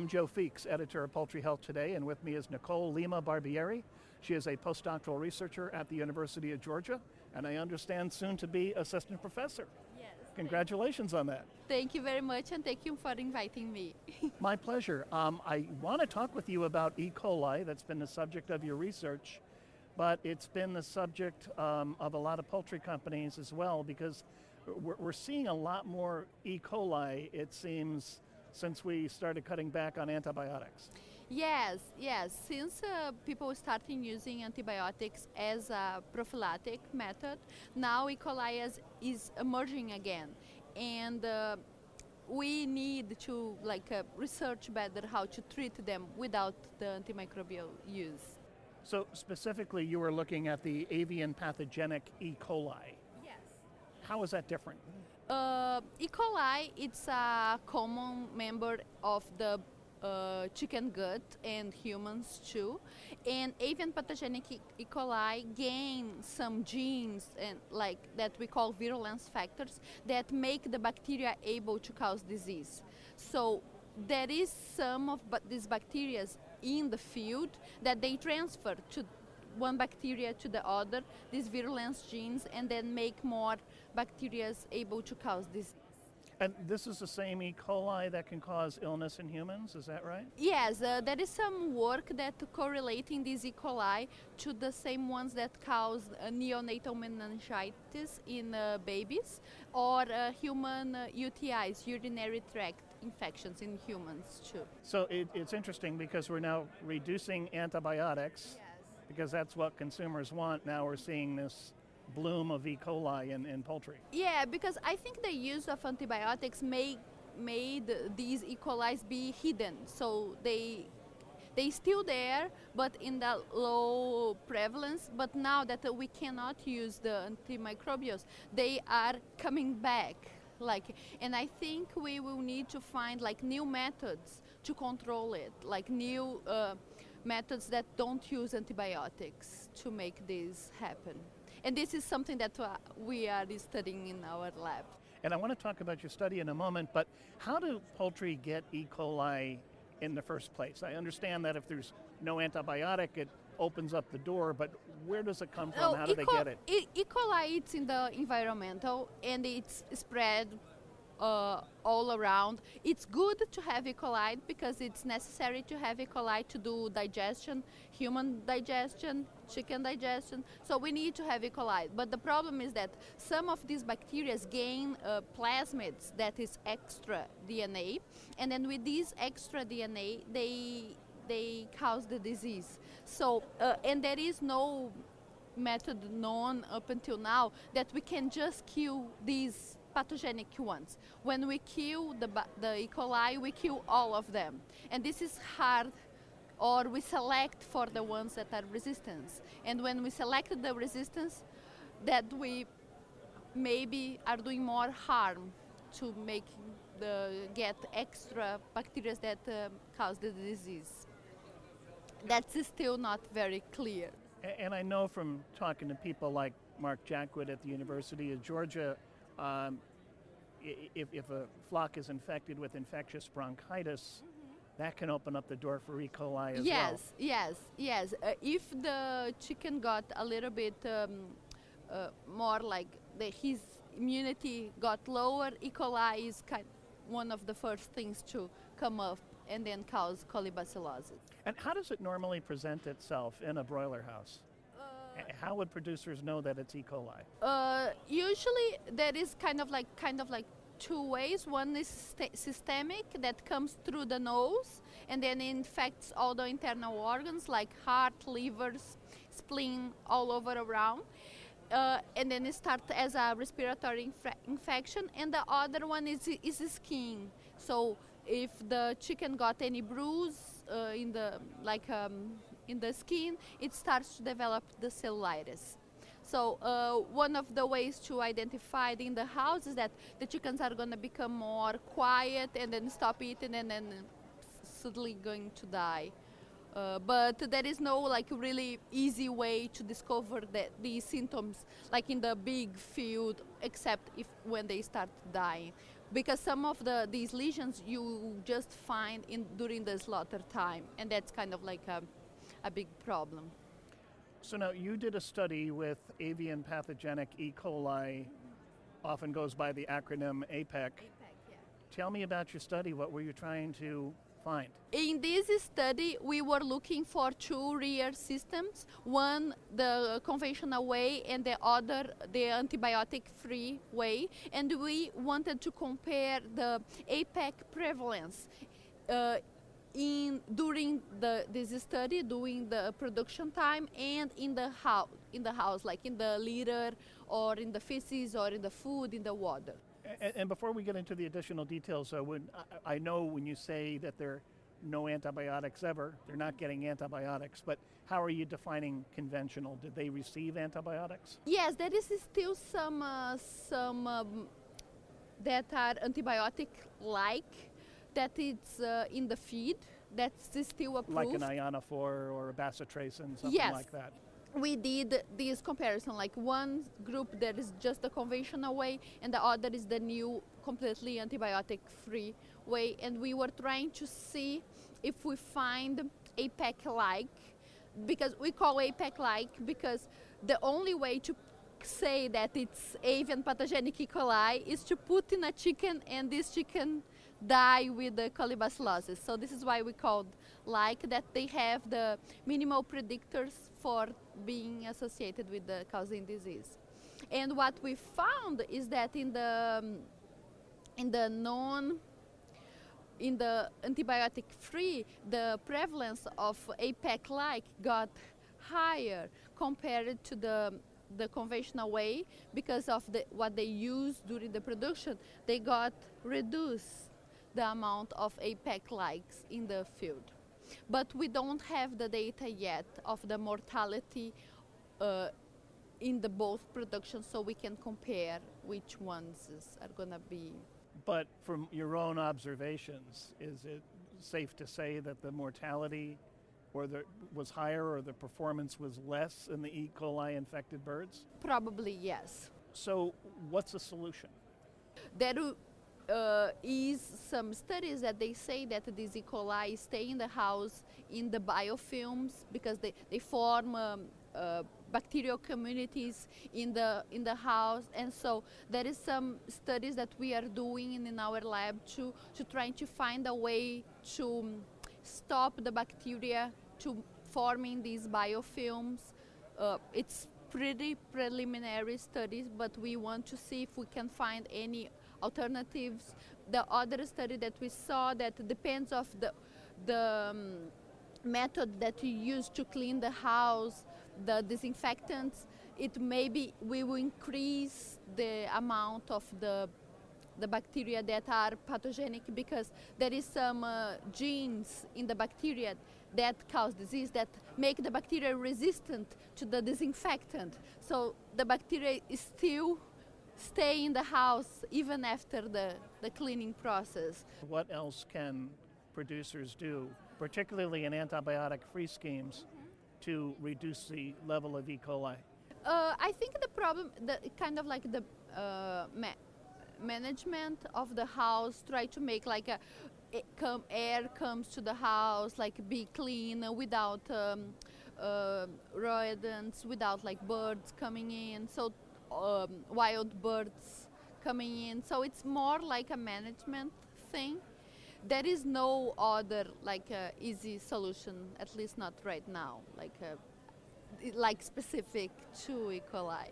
I'm Joe Feeks, editor of Poultry Health Today, and with me is Nicole Lima Barbieri. She is a postdoctoral researcher at the University of Georgia, and I understand soon to be assistant professor. Yes. Congratulations on that. Thank you very much, and thank you for inviting me. My pleasure. Um, I want to talk with you about E. coli, that's been the subject of your research, but it's been the subject um, of a lot of poultry companies as well because we're, we're seeing a lot more E. coli, it seems, since we started cutting back on antibiotics. yes, yes. Since uh, people starting using antibiotics as a prophylactic method, now E. coli is, is emerging again, and. Uh, we need to like uh, research better how to treat them without the antimicrobial use. So, specifically, you were looking at the avian pathogenic E. coli. Yes. How is that different? Uh, E. coli it's a common member of the uh, chicken gut and humans too. And avian pathogenic E. coli gain some genes and like that we call virulence factors that make the bacteria able to cause disease. So there is some of these bacteria in the field that they transfer to one bacteria to the other, these virulence genes, and then make more bacteria able to cause disease. And this is the same E. coli that can cause illness in humans, is that right? Yes, uh, there is some work that correlating these E. coli to the same ones that cause uh, neonatal meningitis in uh, babies or uh, human uh, UTIs, urinary tract infections in humans too. So it, it's interesting because we're now reducing antibiotics because that's what consumers want. Now we're seeing this bloom of E. coli in, in poultry. Yeah, because I think the use of antibiotics made made these E. coli be hidden, so they they still there, but in the low prevalence. But now that we cannot use the antimicrobials, they are coming back. Like, and I think we will need to find like new methods to control it, like new uh, methods that don't use antibiotics to make this happen. And this is something that uh, we are studying in our lab. And I want to talk about your study in a moment, but how do poultry get E. coli in the first place? I understand that if there's no antibiotic, it opens up the door, but where does it come from? Oh, how do E. they get it? E. E. coli it's in the environmental and it's spread uh, all around. It's good to have E. coli because it's necessary to have E. coli to do digestion, human digestion, chicken digestion. So we need to have E. coli. But the problem is that some of these bacteria gain uh, plasmids that is extra DNA, and then with this extra DNA, they they cause the disease. So uh, and there is no method known up until now that we can just kill these pathogenic ones. When we kill the, the E. coli, we kill all of them. And this is hard, or we select for the ones that are resistant. And when we select the resistance, that we maybe are doing more harm to make the get extra bacteria that uh, cause the disease. That's still not very clear. And I know from talking to people like Mark Jackwood at the University of Georgia, um, if, if a flock is infected with infectious bronchitis, that can open up the door for E. coli as well. yes, yes, yes. Uh, if the chicken got a little bit um, uh, more like the, his immunity got lower, E. coli is kind one of the first things to come up and then cause colibacillosis. And how does it normally present itself in a broiler house? How would producers know that it's E. coli? Uh, usually there is kind of like kind of like two ways. One is st- systemic that comes through the nose and then infects all the internal organs like heart, livers, spleen, all over around. Uh, and then it starts as a respiratory inf- infection. And the other one is is skin. So if the chicken got any bruise uh, in the like um, in the skin, it starts to develop the cellulitis. So uh, one of the ways to identify it in the house is that the chickens are going to become more quiet and then stop eating and then suddenly going to die. Uh, but there is no like really easy way to discover that these symptoms like in the big field except if when they start dying because some of the these lesions you just find in during the slaughter time, and that's kind of like a, a big problem. So now you did a study with avian pathogenic E. coli, often goes by the acronym APEC. Tell me about your study. What were you trying to find? In this study, we were looking for two rear systems one the conventional way, and the other the antibiotic free way. And we wanted to compare the APEC prevalence. Uh, in during the this study during the production time and in the house in the house like in the litter or in the feces or in the food in the water and, and before we get into the additional details uh, when I, I know when you say that there are no antibiotics ever they're not getting antibiotics but how are you defining conventional did they receive antibiotics yes there is still some uh, some um, that are antibiotic like that it's uh, in the feed that's still approved. Like an ionophore or a bacitracin, something yes. like that. We did this comparison, like one group that is just the conventional way, and the other is the new, completely antibiotic-free way. And we were trying to see if we find APEC-like, because we call APEC-like because the only way to say that it's avian pathogenic E. coli is to put in a chicken, and this chicken die with the colibacillosis. So this is why we called like that they have the minimal predictors for being associated with the causing disease. And what we found is that in the in the non in the antibiotic free the prevalence of APEC like got higher compared to the the conventional way because of the, what they used during the production they got reduced the amount of APEC likes in the field. But we don't have the data yet of the mortality uh, in the both productions so we can compare which ones are going to be. But from your own observations, is it safe to say that the mortality or the, was higher or the performance was less in the E. coli infected birds? Probably yes. So, what's the solution? There uh, is some studies that they say that these E. coli stay in the house in the biofilms because they, they form um, uh, bacterial communities in the in the house and so there is some studies that we are doing in, in our lab to to trying to find a way to stop the bacteria to forming these biofilms uh, it's pretty preliminary studies but we want to see if we can find any alternatives. The other study that we saw that depends of the the um, method that you use to clean the house, the disinfectants, it maybe we will increase the amount of the the bacteria that are pathogenic because there is some uh, genes in the bacteria that cause disease that make the bacteria resistant to the disinfectant. So the bacteria is still stay in the house even after the, the cleaning process. What else can producers do, particularly in antibiotic free schemes, mm-hmm. to reduce the level of E. coli? Uh, I think the problem, the kind of like the uh, ma- management of the house, try to make like a come, air comes to the house, like be clean without um, uh, rodents, without like birds coming in. So um, wild birds coming in. So it's more like a management thing. There is no other like uh, easy solution, at least not right now, like uh, like specific to E. coli.